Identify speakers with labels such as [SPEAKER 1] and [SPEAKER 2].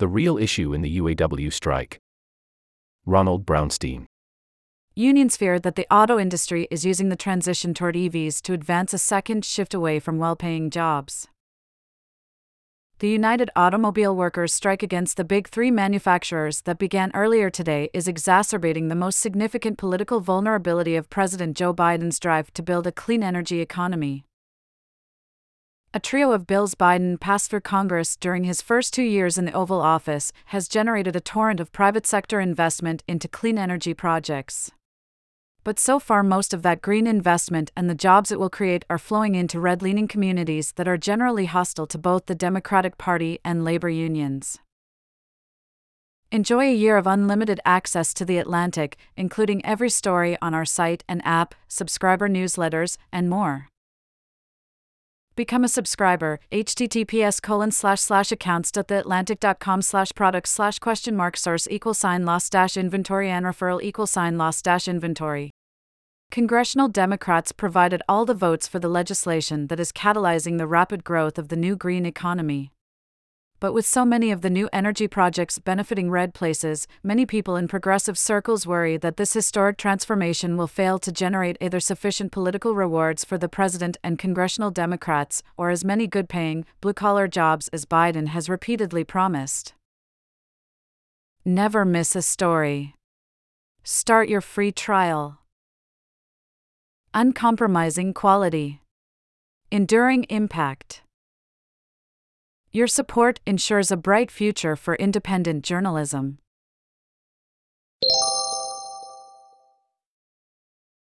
[SPEAKER 1] The real issue in the UAW strike. Ronald Brownstein.
[SPEAKER 2] Unions fear that the auto industry is using the transition toward EVs to advance a second shift away from well paying jobs. The United Automobile Workers strike against the big three manufacturers that began earlier today is exacerbating the most significant political vulnerability of President Joe Biden's drive to build a clean energy economy. A trio of bills Biden passed through Congress during his first two years in the Oval Office has generated a torrent of private sector investment into clean energy projects. But so far, most of that green investment and the jobs it will create are flowing into red leaning communities that are generally hostile to both the Democratic Party and labor unions. Enjoy a year of unlimited access to The Atlantic, including every story on our site and app, subscriber newsletters, and more. Become a subscriber, https colon slash slash accounts.theatlantic.com slash products slash question mark source equal sign loss dash inventory and referral equal sign loss dash inventory. Congressional Democrats provided all the votes for the legislation that is catalyzing the rapid growth of the new green economy. But with so many of the new energy projects benefiting red places, many people in progressive circles worry that this historic transformation will fail to generate either sufficient political rewards for the president and congressional Democrats, or as many good paying, blue collar jobs as Biden has repeatedly promised. Never miss a story. Start your free trial. Uncompromising quality. Enduring impact. Your support ensures a bright future for independent journalism.